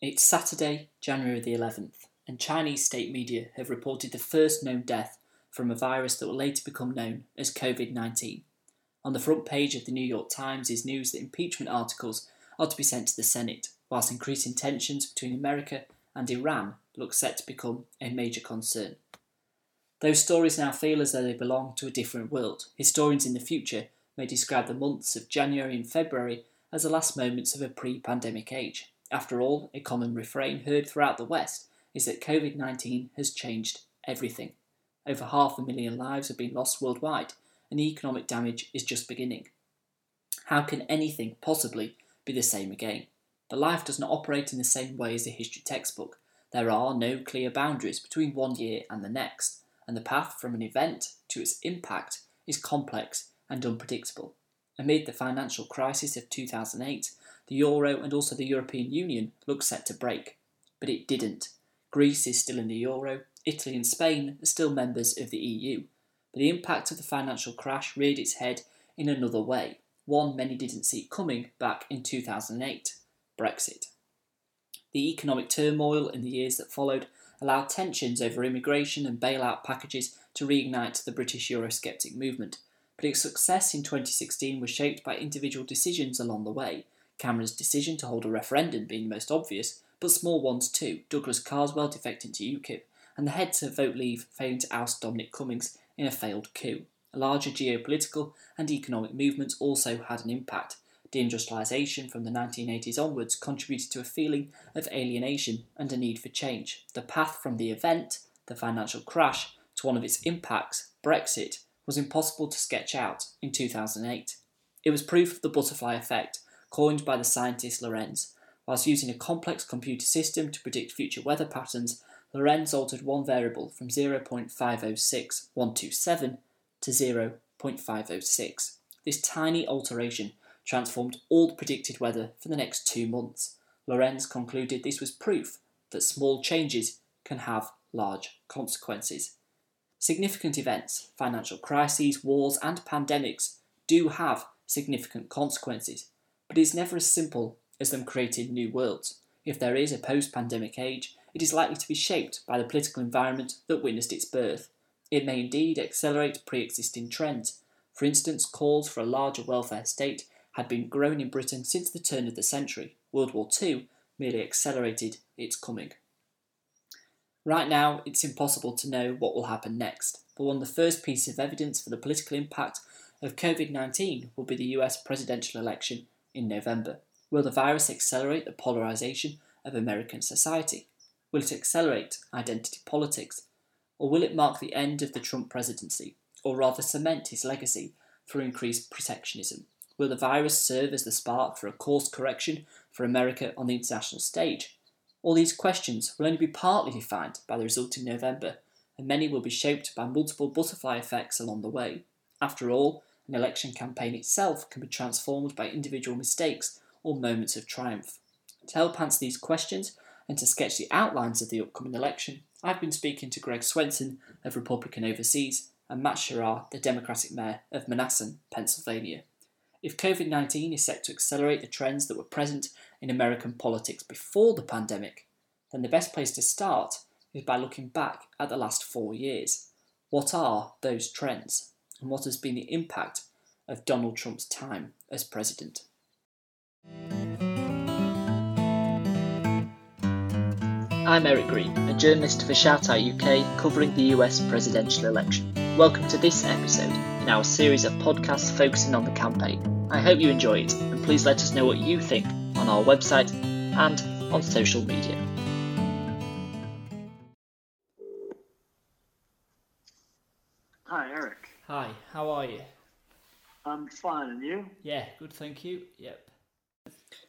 It's Saturday, January the 11th, and Chinese state media have reported the first known death from a virus that will later become known as COVID 19. On the front page of the New York Times is news that impeachment articles are to be sent to the Senate, whilst increasing tensions between America and Iran look set to become a major concern. Those stories now feel as though they belong to a different world. Historians in the future may describe the months of January and February as the last moments of a pre pandemic age. After all, a common refrain heard throughout the West is that COVID 19 has changed everything. Over half a million lives have been lost worldwide, and the economic damage is just beginning. How can anything possibly be the same again? But life does not operate in the same way as a history textbook. There are no clear boundaries between one year and the next, and the path from an event to its impact is complex and unpredictable. Amid the financial crisis of 2008, the euro and also the European Union looked set to break, but it didn't. Greece is still in the euro, Italy and Spain are still members of the EU, but the impact of the financial crash reared its head in another way, one many didn't see coming back in 2008 Brexit. The economic turmoil in the years that followed allowed tensions over immigration and bailout packages to reignite the British Eurosceptic movement, but its success in 2016 was shaped by individual decisions along the way, Cameron's decision to hold a referendum being the most obvious, but small ones too, Douglas Carswell defecting to UKIP, and the head to vote leave failing to oust Dominic Cummings in a failed coup. Larger geopolitical and economic movements also had an impact. Deindustrialisation from the 1980s onwards contributed to a feeling of alienation and a need for change. The path from the event, the financial crash, to one of its impacts, Brexit, was impossible to sketch out in 2008. It was proof of the butterfly effect, coined by the scientist Lorenz. Whilst using a complex computer system to predict future weather patterns, Lorenz altered one variable from 0.506127 to 0.506. This tiny alteration transformed all predicted weather for the next two months. Lorenz concluded this was proof that small changes can have large consequences. Significant events, financial crises, wars, and pandemics do have significant consequences, but it is never as simple as them creating new worlds. If there is a post pandemic age, it is likely to be shaped by the political environment that witnessed its birth. It may indeed accelerate pre existing trends. For instance, calls for a larger welfare state had been growing in Britain since the turn of the century. World War II merely accelerated its coming. Right now, it's impossible to know what will happen next, but one of the first pieces of evidence for the political impact of COVID 19 will be the US presidential election in November. Will the virus accelerate the polarisation of American society? Will it accelerate identity politics? Or will it mark the end of the Trump presidency, or rather cement his legacy through increased protectionism? Will the virus serve as the spark for a course correction for America on the international stage? All these questions will only be partly defined by the result in November, and many will be shaped by multiple butterfly effects along the way. After all, an election campaign itself can be transformed by individual mistakes or moments of triumph. To help answer these questions and to sketch the outlines of the upcoming election, I've been speaking to Greg Swenson of Republican Overseas and Matt Shorraw, the Democratic Mayor of Monessen, Pennsylvania. If COVID 19 is set to accelerate the trends that were present in American politics before the pandemic, then the best place to start is by looking back at the last four years. What are those trends? And what has been the impact of Donald Trump's time as president? I'm Eric Green, a journalist for Shoutout UK covering the US presidential election. Welcome to this episode in our series of podcasts focusing on the campaign. I hope you enjoy it, and please let us know what you think on our website and on social media. I'm fine, and you? Yeah, good, thank you. Yep.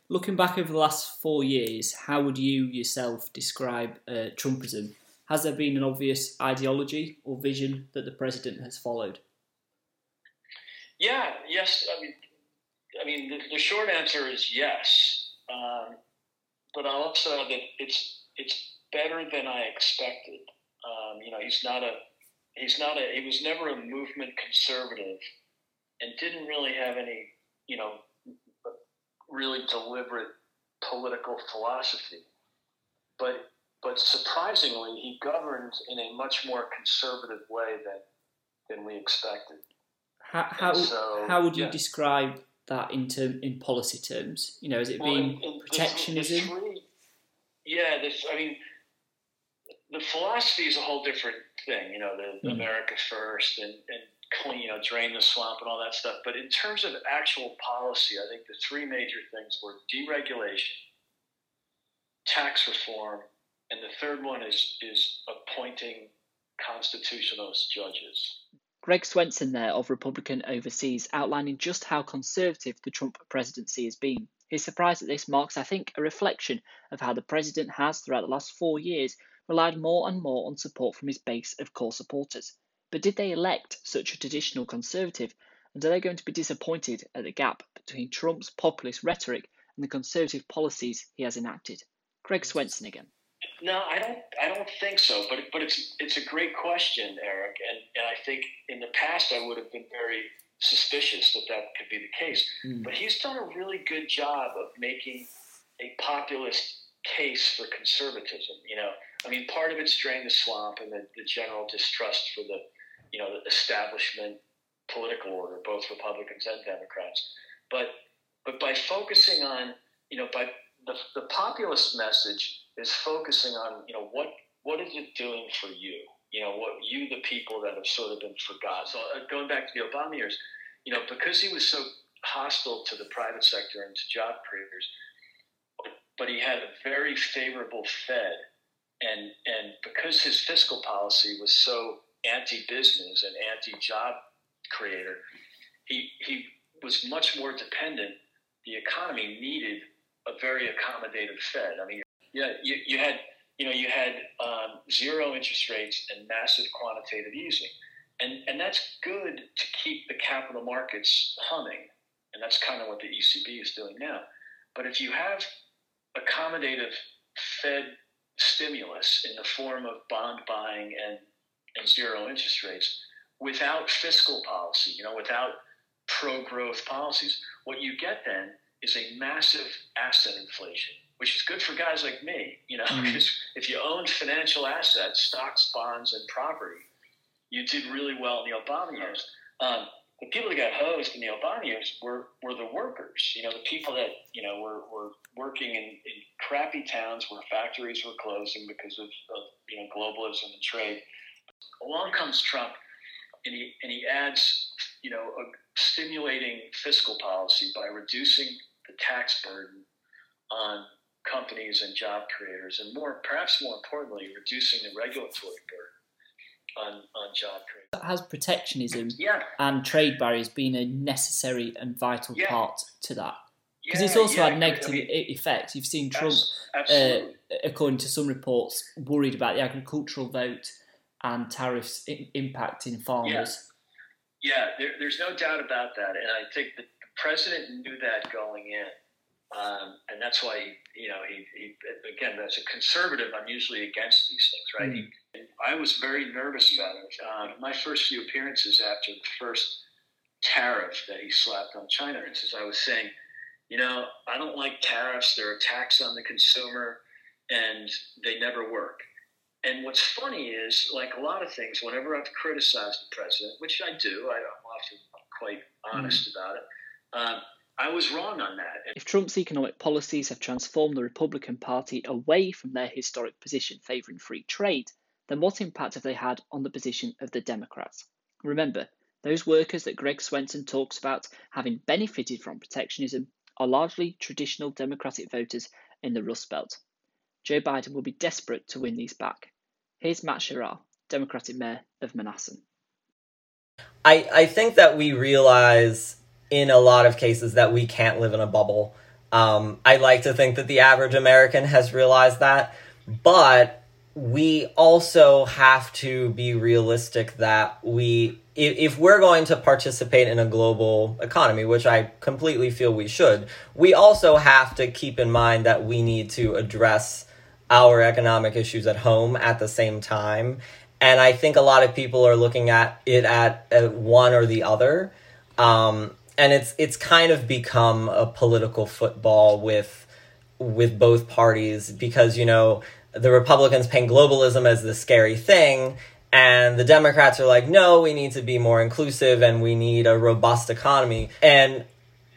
Looking back over the last four years, how would you yourself describe uh, Trumpism? Has there been an obvious ideology or vision that the president has followed? Yeah, yes. I mean, I mean, the, the short answer is yes. Um, but I'll also add that it's it's better than I expected. Um, you know, he's not a he's not a he was never a movement conservative, and didn't really have any you know really deliberate political philosophy. but but surprisingly, he governed in a much more conservative way than than we expected. How how, so, how would you yeah. describe that in term, in policy terms? You know, is it Well, been in- in protectionism? three- yeah, this. I mean, the philosophy is a whole different thing. You know, the Mm. America first and and clean, you know, drain the swamp and all that stuff. But in terms of actual policy, I think the three major things were deregulation, tax reform, and the third one is is appointing constitutionalist judges. Greg Swenson there of Republican Overseas outlining just how conservative the Trump presidency has been. His surprise at this marks, I think, a reflection of how the president has, throughout the last four years, relied more and more on support from his base of core supporters. But did they elect such a traditional conservative, and are they going to be disappointed at the gap between Trump's populist rhetoric and the conservative policies he has enacted? Greg Swenson again. No, I don't. I don't think so. But but it's it's a great question, Eric. And and I think in the past I would have been very suspicious that that could be the case. Mm. But he's done a really good job of making a populist case for conservatism. You know, I mean, part of it's drain the swamp and the, the general distrust for the you know the establishment political order, both Republicans and Democrats. But but by focusing on you know by the, the populist message is focusing on you know what what is it doing for you you know what you the people that have sort of been forgotten so uh, going back to the obama years you know because he was so hostile to the private sector and to job creators but he had a very favorable fed and and because his fiscal policy was so anti-business and anti-job creator he he was much more dependent the economy needed a very accommodative Fed. I mean, yeah, you, you had you know you had um, zero interest rates and massive quantitative easing, and and that's good to keep the capital markets humming, and that's kind of what the ECB is doing now. But if you have accommodative Fed stimulus in the form of bond buying and and zero interest rates without fiscal policy, you know, without pro growth policies, what you get then is a massive asset inflation, which is good for guys like me, you know, Mhm. because if you owned financial assets, stocks, bonds, and property, you did really well in the Obama years. Um, the people that got hosed in the Obama years were, were the workers, you know, the people that, you know, were, were working in, in crappy towns where factories were closing because of, of, you know, globalism and trade. Along comes Trump, and he, and he adds, you know, a stimulating fiscal policy by reducing the tax burden on companies and job creators, and more, perhaps more importantly, reducing the regulatory burden on, on job creators. Has protectionism Yeah, and trade barriers been a necessary and vital Yeah. part to that? Because yeah, it's also had negative I mean, effects. You've seen Trump, uh, according to some reports, worried about the agricultural vote and tariffs I- impacting farmers. Yeah, there, there's no doubt about that, and I think the president knew that going in, um, and that's why he, you know he, he again as a conservative, I'm usually against these things, right? Mm. He, I was very nervous about it. Um, my first few appearances after the first tariff that he slapped on China, and since I was saying, you know, I don't like tariffs. They're a tax on the consumer, and they never work. And what's funny is, like a lot of things, whenever I've criticized the president, which I do, I, I'm often quite honest about it, um, I was wrong on that. If Trump's economic policies have transformed the Republican Party away from their historic position favouring free trade, then what impact have they had on the position of the Democrats? Remember, those workers that Greg Swenson talks about having benefited from protectionism are largely traditional Democratic voters in the Rust Belt. Joe Biden will be desperate to win these back. Here's Matt Shorraw, Democratic Mayor of Monessen. I, I think that we realize in a lot of cases that we can't live in a bubble. Um, I like to think that the average American has realized that, but we also have to be realistic that we, if, if we're going to participate in a global economy, which I completely feel we should, we also have to keep in mind that we need to address our economic issues at home at the same time. And I think a lot of people are looking at it at, at one or the other. Um, and it's it's kind of become a political football with with both parties because you know the Republicans paint globalism as the scary thing, and the Democrats are like, no, we need to be more inclusive and we need a robust economy. And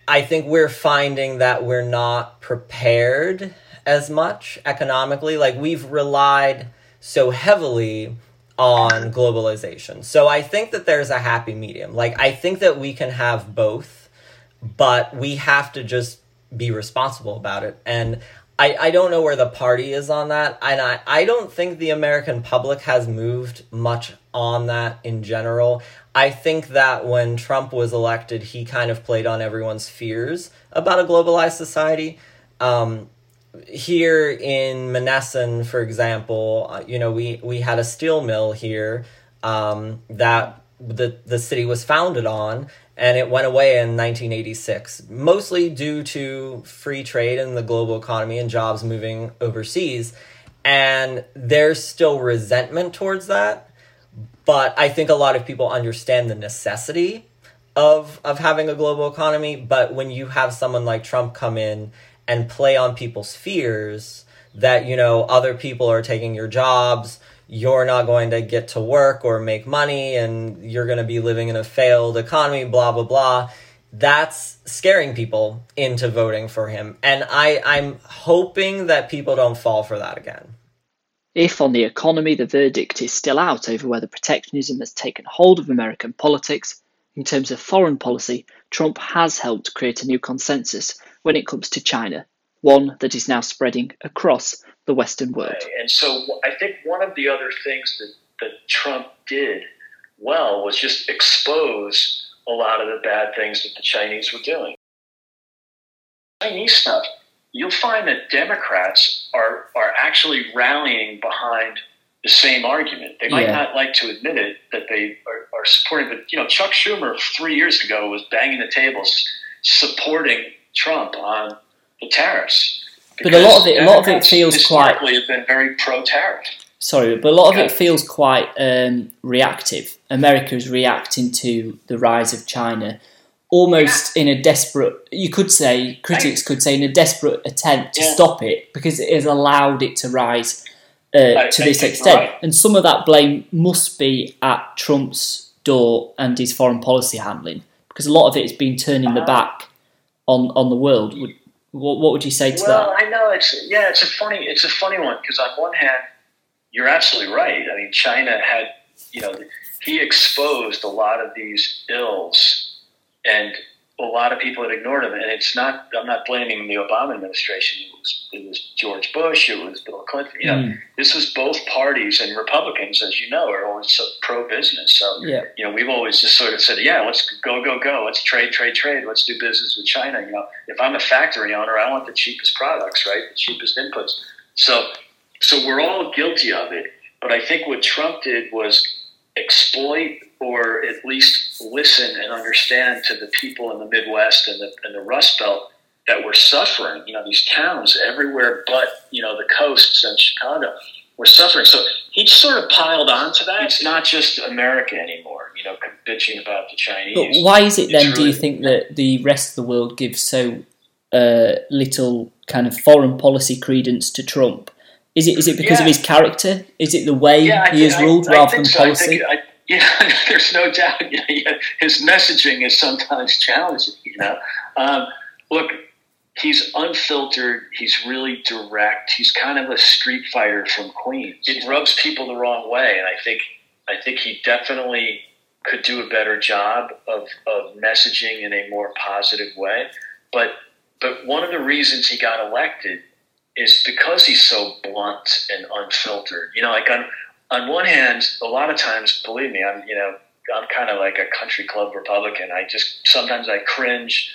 I think we're finding that we're not prepared as much economically. Like we've relied so heavily on globalization. So I think that there's a happy medium. Like I think that we can have both, but we have to just be responsible about it. And I, I don't know where the party is on that. And I, I don't think the American public has moved much on that in general. I think that when Trump was elected, he kind of played on everyone's fears about a globalized society. Um, here in Monessen, for example, uh, you know, we, we had a steel mill here um, that the, the city was founded on, and it went away in 1986, mostly due to free trade and the global economy and jobs moving overseas. And there's still resentment towards that, but I think a lot of people understand the necessity of of having a global economy. But when you have someone like Trump come in and play on people's fears that you know other people are taking your jobs you're not going to get to work or make money and you're going to be living in a failed economy blah blah blah. That's scaring people into voting for him. And i i'm hoping that people don't fall for that again. If on the economy the verdict is still out over whether protectionism has taken hold of american politics in terms of foreign policy trump has helped create a new consensus when it comes to China, one that is now spreading across the Western world. Right. And so I think one of the other things that, that Trump did well was just expose a lot of the bad things that the Chinese were doing. Chinese stuff, you'll find that Democrats are, are actually rallying behind the same argument. They might yeah. not like to admit it that they are, are supporting, but you know, Chuck Schumer three years ago was banging the tables supporting Trump on the tariffs. But a lot of it, a lot of it feels quite. have been very pro-tariff. Sorry, but a lot of it feels quite um, reactive. America is reacting to the rise of China, almost yeah. in a desperate. You could say critics could say in a desperate attempt to yeah. stop it because it has allowed it to rise uh, to this extent. Right. And some of that blame must be at Trump's door and his foreign policy handling because a lot of it has been turning the uh-huh. back on on the world. Would, what, what would you say to well, that? Well, I know it's yeah, it's a funny it's a funny one because on one hand, you're absolutely right. I mean, China had you know he exposed a lot of these ills, and a lot of people had ignored him. And it's not I'm not blaming the Obama administration. It was it was George Bush. It was Bill Clinton. You know, mm. this was both parties and Republicans, as you know, are always so pro business. So yeah. you know, we've always just sort of said, yeah, let's go go go. Let's trade trade trade. Let's do business with China. You know, if I'm a factory owner, I want the cheapest products, right? The cheapest inputs. So so we're all guilty of it. But I think what Trump did was exploit or at least listen and understand to the people in the Midwest and the, and the Rust Belt that were suffering. You know, these towns everywhere but, you know, the coasts and Chicago were suffering. So he sort of piled onto that. It's not just America anymore, you know, bitching about the Chinese. But why is it then, really, do you think, that the rest of the world gives so uh, little kind of foreign policy credence to Trump? Is it is it because yeah. of his character? Is it the way yeah, he is ruled I, rather I than so. policy? I think, yeah, there's no doubt. You know, his messaging is sometimes challenging. You know, um, look, he's unfiltered. He's really direct. He's kind of a street fighter from Queens. It rubs people the wrong way, and I think I think he definitely could do a better job of, of messaging in a more positive way. But but one of the reasons he got elected is because he's so blunt and unfiltered. You know, like on on one hand, a lot of times, believe me, I'm you know I'm kind of like a country club Republican. I just sometimes I cringe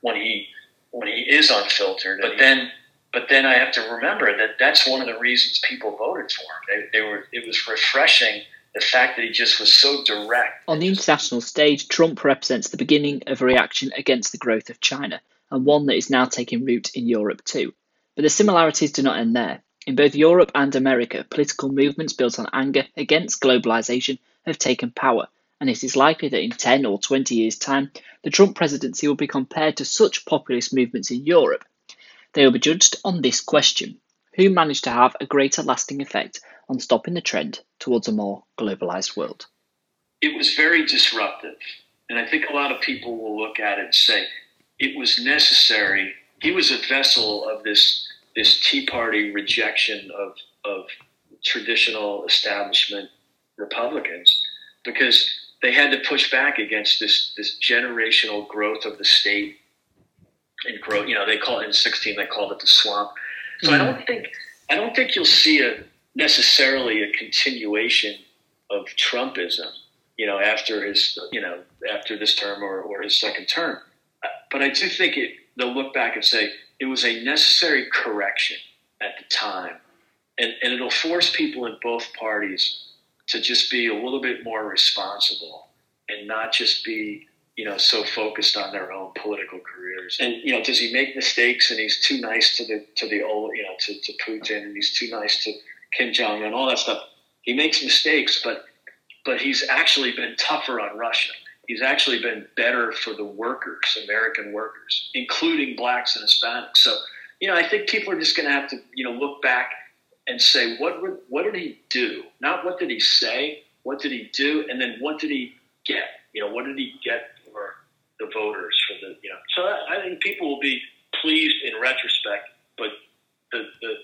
when he when he is unfiltered. But then but then I have to remember that that's one of the reasons people voted for him. They, they were it was refreshing the fact that he just was so direct. On the international stage, Trump represents the beginning of a reaction against the growth of China, and one that is now taking root in Europe too. But the similarities do not end there. In both Europe and America, political movements built on anger against globalization have taken power, and it is likely that in 10 or 20 years' time, the Trump presidency will be compared to such populist movements in Europe. They will be judged on this question who managed to have a greater lasting effect on stopping the trend towards a more globalized world? It was very disruptive. And I think a lot of people will look at it and say it was necessary. He was a vessel of this, this Tea Party rejection of, of traditional establishment Republicans because they had to push back against this, this generational growth of the state and growth. You know, they call it in 16, they called it the swamp. So mm. I don't think I don't think you'll see a necessarily a continuation of Trumpism, you know, after his, you know, after this term or, or his second term. But I do think it, they'll look back and say it was a necessary correction at the time. And, and it'll force people in both parties to just be a little bit more responsible and not just be you know, so focused on their own political careers. And you know, does he make mistakes? And he's too nice to the to the old, you know, to, to Putin, and he's too nice to Kim Jong Un, all that stuff. He makes mistakes, but but he's actually been tougher on Russia. He's actually been better for the workers, American workers, including blacks and Hispanics. So, you know, I think people are just going to have to, you know, look back and say, what what did he do? Not what did he say, what did he do, and then what did he get? You know, what did he get for the voters for the you know. So I, think people will be pleased in retrospect, but the, the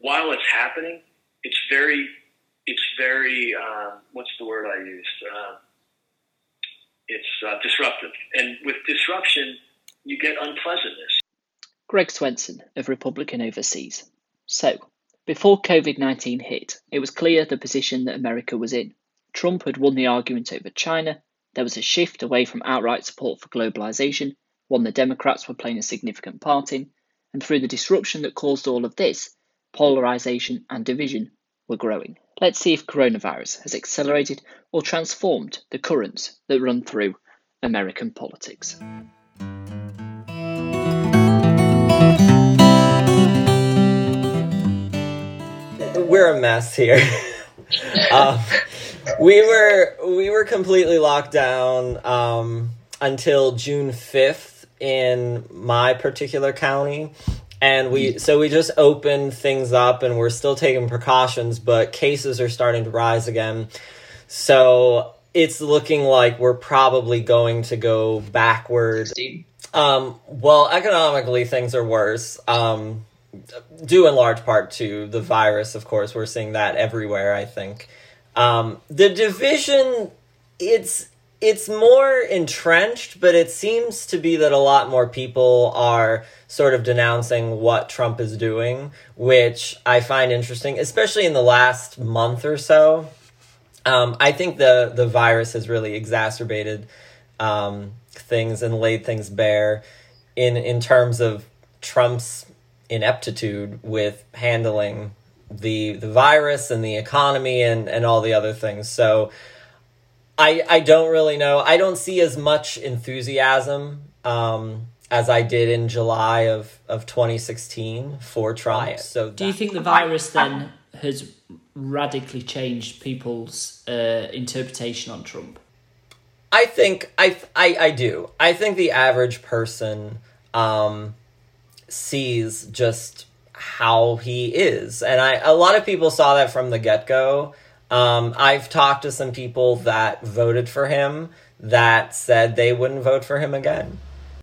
while it's happening, it's very it's very um, what's the word I used? Uh, it's uh, disruptive, and with disruption, you get unpleasantness. Greg Swenson of Republican Overseas. So, before COVID 19 hit, it was clear the position that America was in. Trump had won the argument over China, there was a shift away from outright support for globalization, one the Democrats were playing a significant part in, and through the disruption that caused all of this, polarization and division were growing. Let's see if coronavirus has accelerated or transformed the currents that run through American politics. We're a mess here. um, we were we were completely locked down um, until June fifth in my particular county, and we so we just opened things up, and we're still taking precautions, but cases are starting to rise again. So it's looking like we're probably going to go backward. Um, well, economically, things are worse. Um, due in large part to the virus, of course. We're seeing that everywhere, I think. Um, the division, it's it's more entrenched, but it seems to be that a lot more people are sort of denouncing what Trump is doing, which I find interesting, especially in the last month or so. Um, I think the the virus has really exacerbated um, things and laid things bare in in terms of Trump's ineptitude with handling the the virus and the economy and and all the other things. So I I don't really know. I don't see as much enthusiasm um, as I did in July of of 2016 for Trump. So do you think the virus then has radically changed people's uh, interpretation on Trump? I think I I I do. I think the average person um, sees just how he is. And I a lot of people saw that from the get-go. Um, I've talked to some people that voted for him that said they wouldn't vote for him again.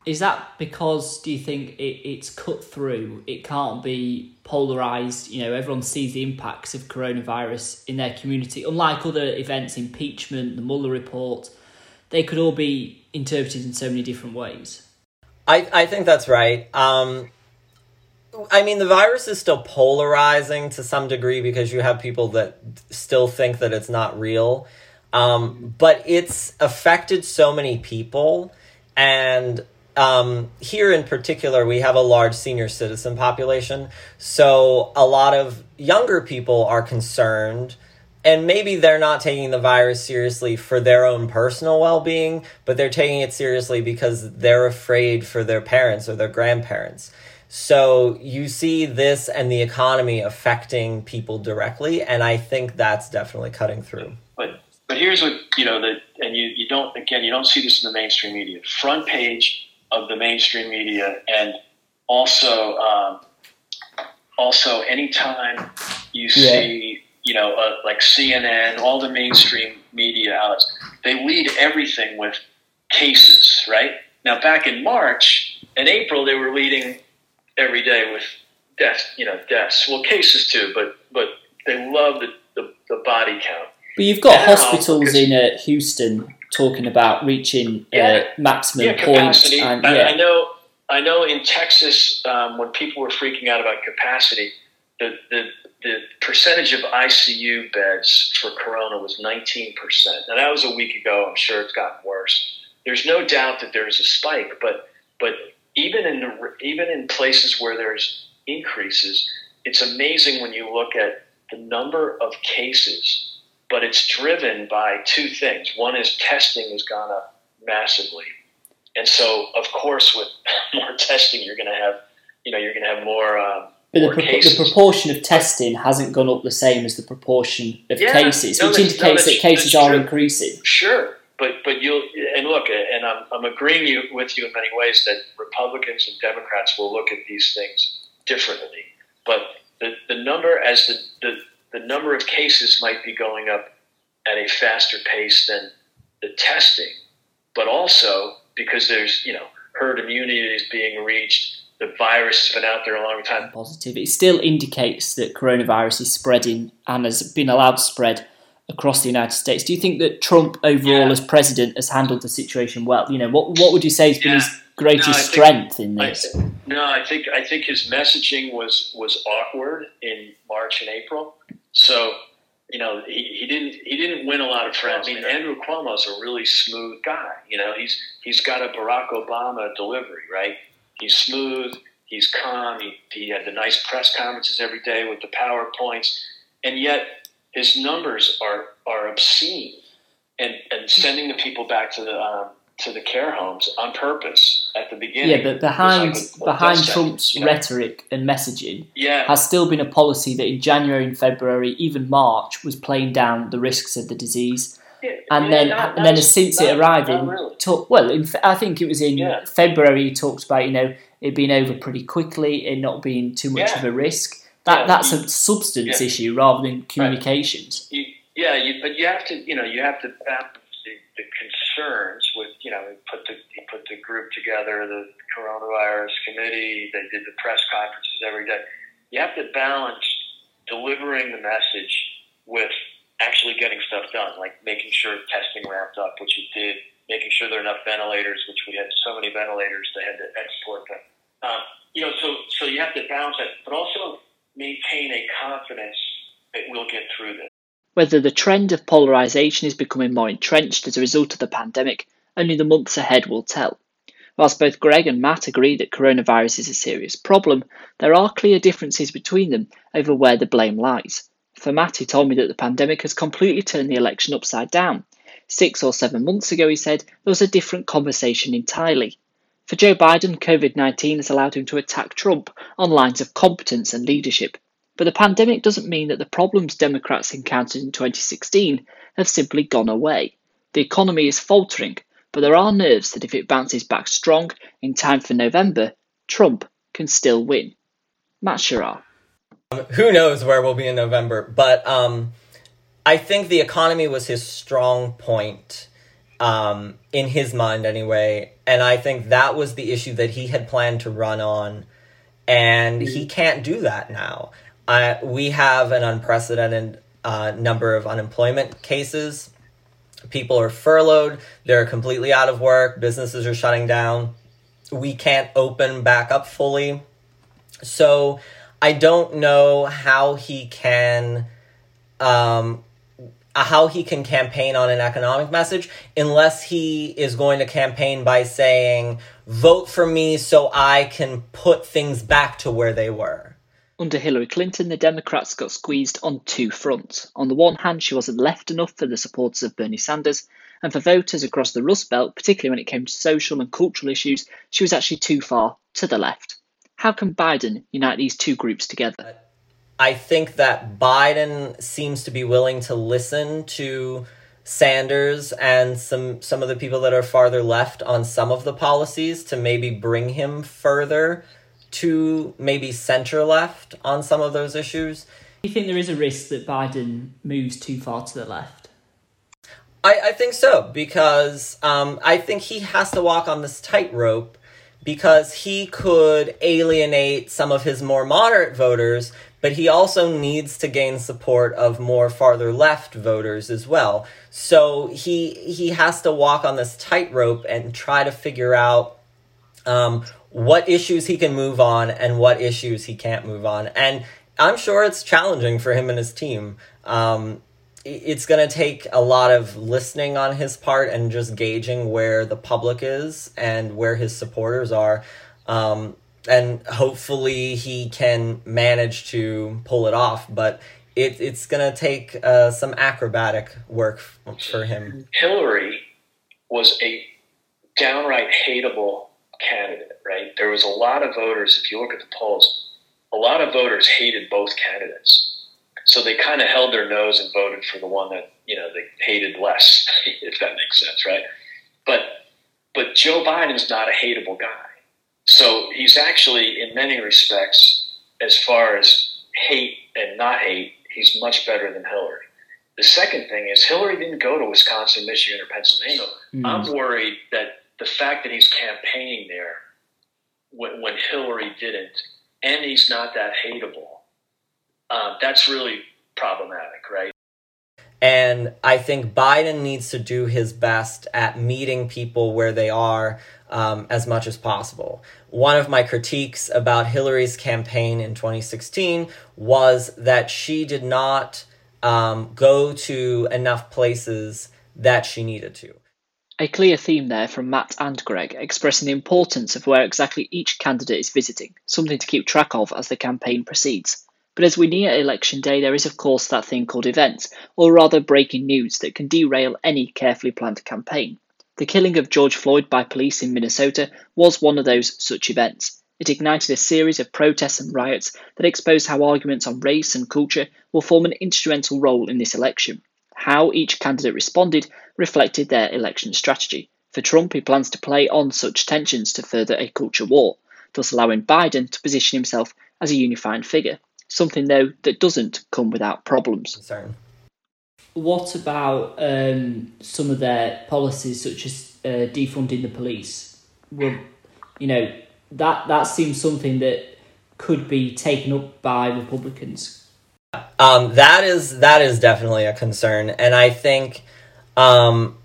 Is that because do you think it, it's cut through? It can't be polarized. You know, everyone sees the impacts of coronavirus in their community. Unlike other events, impeachment, the Mueller report, they could all be interpreted in so many different ways. I, I think that's right. Um, I mean, the virus is still polarizing to some degree because you have people that still think that it's not real. Um, but it's affected so many people. And um, here in particular, we have a large senior citizen population. So a lot of younger people are concerned. And maybe they're not taking the virus seriously for their own personal well being, but they're taking it seriously because they're afraid for their parents or their grandparents. So you see this and the economy affecting people directly, and I think that's definitely cutting through. But but here's what you know that, and you you don't again you don't see this in the mainstream media. Front page of the mainstream media, and also um, also anytime you see, you know, uh, like CNN, all the mainstream media outlets, they lead everything with cases, right? Now, back in March and April, they were leading every day with deaths, you know, deaths. Well, cases too, but but they love the, the, the body count. But you've got Now, hospitals in uh, Houston talking about reaching Yeah. uh, maximum yeah, point, and I, yeah, I know. I know in Texas, um, when people were freaking out about capacity, the, the the percentage of ICU beds for Corona was 19 percent. Now that was a week ago. I'm sure it's gotten worse. There's no doubt that there's a spike, but but even in the, even in places where there's increases, it's amazing when you look at the number of cases. But it's driven by two things. One is testing has gone up massively. And so, of course, with more testing, you're going to have, you know, you're going to have more. Um, but the, pro- the proportion of testing hasn't gone up the same as the proportion of Yeah, cases, no, which indicates no, that cases are true. increasing. Sure, but but you'll and look, and I'm I'm agreeing you with you in many ways that Republicans and Democrats will look at these things differently. But the, the number as the, the the number of cases might be going up at a faster pace than the testing, but also because there's you know herd immunity is being reached. The virus has been out there a long time. Positive. It still indicates that coronavirus is spreading and has been allowed to spread across the United States. Do you think that Trump, overall, Yeah. as president, has handled the situation well? You know, what what would you say has been Yeah. his greatest No, I think- strength in I, this? no, I think I think his messaging was was awkward in March and April. So, you know, he, he didn't he didn't win a lot of friends. I mean, Andrew Cuomo's a really smooth guy. You know, he's he's got a Barack Obama delivery, right? He's smooth. He's calm. He, he had the nice press conferences every day with the PowerPoints, and yet his numbers are are obscene. And and sending the people back to the um, to the care homes on purpose at the beginning. Yeah, but behind like a- a behind Trump's you know? rhetoric and messaging Yeah, has still been a policy that in January and February, even March, was playing down the risks of the disease. yeah, And yeah, then, not- and then since not- it arrived in, really. talk, well, in, I think it was in Yeah. February. He talked about you know it being over pretty quickly, it not being too much of a risk. That Yeah, that's you- a substance yeah. issue rather than communications. You, yeah, you, but you have to, you know, you have to balance the, the concerns with, you know, put the he put the group together, the coronavirus committee. They did the press conferences every day. You have to balance delivering the message with actually getting stuff done, like making sure testing ramped up, which it did, making sure there are enough ventilators, which we had so many ventilators, they had to export them. Um, you know, so so you have to balance that, but also maintain a confidence that we'll get through this. Whether the trend of polarisation is becoming more entrenched as a result of the pandemic, only the months ahead will tell. Whilst both Greg and Matt agree that coronavirus is a serious problem, there are clear differences between them over where the blame lies. For Matt, he told me that the pandemic has completely turned the election upside down. Six or seven months ago, he said, there was a different conversation entirely. For Joe Biden, COVID 19 has allowed him to attack Trump on lines of competence and leadership. But the pandemic doesn't mean that the problems Democrats encountered in 2016 have simply gone away. The economy is faltering, but there are nerves that if it bounces back strong in time for November, Trump can still win. Matt Shorraw. who knows where we'll be in November, but um, I think the economy was his strong point um, in his mind anyway, and I think that was the issue that he had planned to run on, and he can't do that now. Uh, we have an unprecedented uh, number of unemployment cases. People are furloughed. They're completely out of work. Businesses are shutting down. We can't open back up fully. So I don't know how he can um Uh, how he can campaign on an economic message unless he is going to campaign by saying vote for me so I can put things back to where they were. Under Hillary Clinton, the Democrats got squeezed on two fronts. On the one hand, she wasn't left enough for the supporters of Bernie Sanders, and for voters across the Rust Belt, particularly when it came to social and cultural issues, she was actually too far to the left. How can Biden unite these two groups together? Uh, I think that Biden seems to be willing to listen to Sanders and some some of the people that are farther left on some of the policies to maybe bring him further to maybe center left on some of those issues. Do you think there is a risk that Biden moves too far to the left? I, I think so because um, I think he has to walk on this tightrope because he could alienate some of his more moderate voters, but he also needs to gain support of more farther left voters as well. So he he has to walk on this tightrope and try to figure out um, what issues he can move on and what issues he can't move on. And I'm sure it's challenging for him and his team. Um, it's going to take a lot of listening on his part and just gauging where the public is and where his supporters are. Um, and hopefully he can manage to pull it off. But it, it's going to take uh, some acrobatic work for him. Hillary was a downright hateable candidate, right? There was a lot of voters, if you look at the polls, a lot of voters hated both candidates so they kind of held their nose and voted for the one that you know they hated less, if that makes sense, right? But but Joe Biden's not a hateable guy, so he's actually in many respects, as far as hate and not hate, he's much better than Hillary. The second thing is Hillary didn't go to Wisconsin, Michigan, or Pennsylvania. Mm. I'm worried that the fact that he's campaigning there when, when Hillary didn't, and he's not that hateable uh, that's really problematic, right? And I think Biden needs to do his best at meeting people where they are um, as much as possible. One of my critiques about Hillary's campaign in 2016 was that she did not um, go to enough places that she needed to. A clear theme there from Matt and Greg, expressing the importance of where exactly each candidate is visiting, something to keep track of as the campaign proceeds. But as we near election day, there is of course that thing called events, or rather breaking news, that can derail any carefully planned campaign. The killing of George Floyd by police in Minnesota was one of those such events. It ignited a series of protests and riots that exposed how arguments on race and culture will form an instrumental role in this election. How each candidate responded reflected their election strategy. For Trump, he plans to play on such tensions to further a culture war, thus allowing Biden to position himself as a unifying figure something though that doesn't come without problems. What about um, some of their policies, such as uh, defunding the police? Well, you know that that seems something that could be taken up by Republicans. Um, that is that is definitely a concern, and I think um,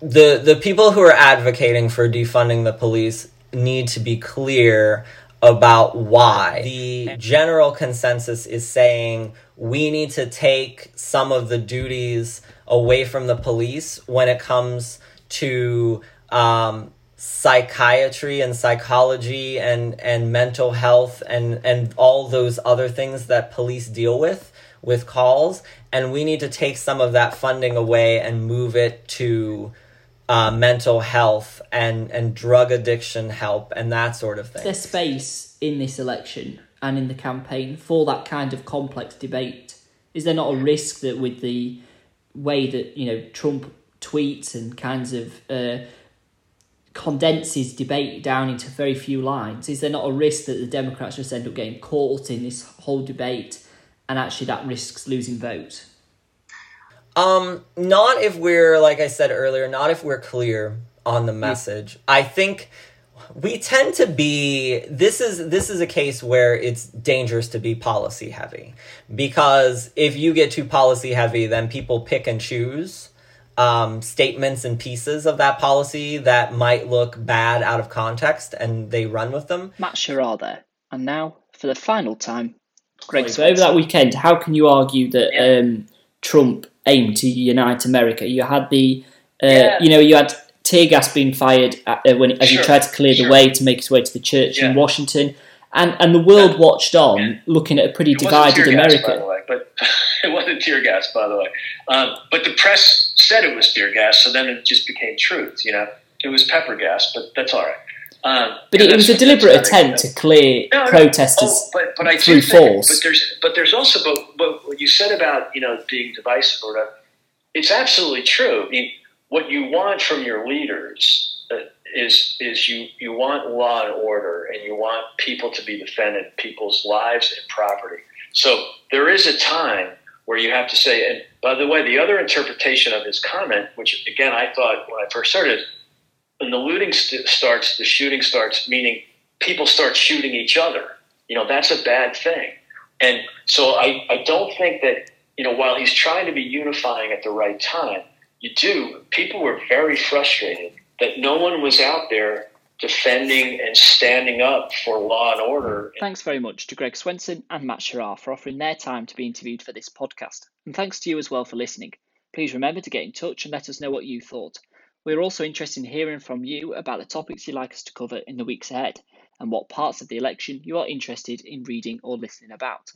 the the people who are advocating for defunding the police need to be clear about why. The general consensus is saying we need to take some of the duties away from the police when it comes to um, psychiatry and psychology and, and mental health and, and all those other things that police deal with with calls and we need to take some of that funding away and move it to uh, mental health and and drug addiction help and that sort of thing. There's space in this election and in the campaign for that kind of complex debate. Is there not a risk that with the way that you know Trump tweets and kinds of uh, condenses debate down into very few lines, is there not a risk that the Democrats just end up getting caught in this whole debate and actually that risks losing votes? Um, not if we're like I said earlier, not if we're clear on the message. I think we tend to be this is this is a case where it's dangerous to be policy heavy. Because if you get too policy heavy then people pick and choose um, statements and pieces of that policy that might look bad out of context and they run with them. Matt Sherrard there. And now for the final time greg so over that weekend how can you argue that um, trump aim to unite America. You had the, uh, yeah. you know, you had tear gas being fired at, uh, when as sure. he tried to clear sure. the way to make his way to the church yeah. in Washington, and and the world yeah. watched on, looking at a pretty it divided America. Gas, way, but it wasn't tear gas, by the way. Um, but the press said it was tear gas, so then it just became truth. You know, it was pepper gas, but that's all right. Um, but it was a deliberate attempt to clear no, no, protesters oh, but, but I through force. But there's, but there's also, but, but what you said about you know being divisive or whatever, it's absolutely true. I mean, what you want from your leaders uh, is is you you want law and order, and you want people to be defended, people's lives and property. So there is a time where you have to say. And by the way, the other interpretation of his comment, which again I thought when I first started, when the looting st- starts, the shooting starts, meaning people start shooting each other. You know that's a bad thing. And so I, I don't think that you know while he's trying to be unifying at the right time, you do. People were very frustrated that no one was out there defending and standing up for law and order. Thanks very much to Greg Swenson and Matt Shorraw for offering their time to be interviewed for this podcast. And thanks to you as well for listening. Please remember to get in touch and let us know what you thought. We're also interested in hearing from you about the topics you'd like us to cover in the weeks ahead and what parts of the election you are interested in reading or listening about.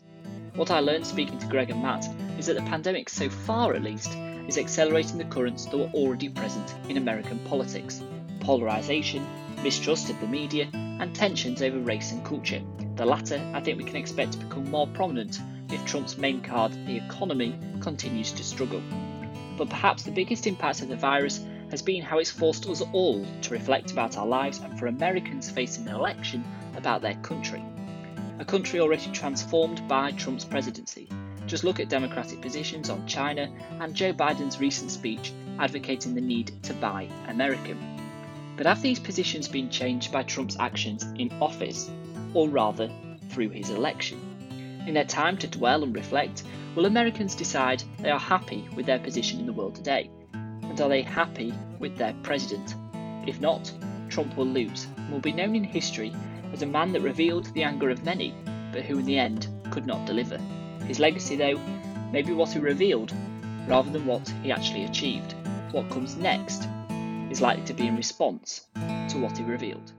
What I learned speaking to Greg and Matt is that the pandemic, so far at least, is accelerating the currents that were already present in American politics polarisation, mistrust of the media, and tensions over race and culture. The latter, I think we can expect to become more prominent if Trump's main card, the economy, continues to struggle. But perhaps the biggest impact of the virus has been how it's forced us all to reflect about our lives and for Americans facing an election about their country. A country already transformed by Trump's presidency. Just look at Democratic positions on China and Joe Biden's recent speech advocating the need to buy American. But have these positions been changed by Trump's actions in office, or rather through his election? In their time to dwell and reflect, will Americans decide they are happy with their position in the world today? And are they happy with their president? If not, Trump will lose and will be known in history as a man that revealed the anger of many, but who in the end could not deliver. His legacy, though, may be what he revealed rather than what he actually achieved. What comes next is likely to be in response to what he revealed.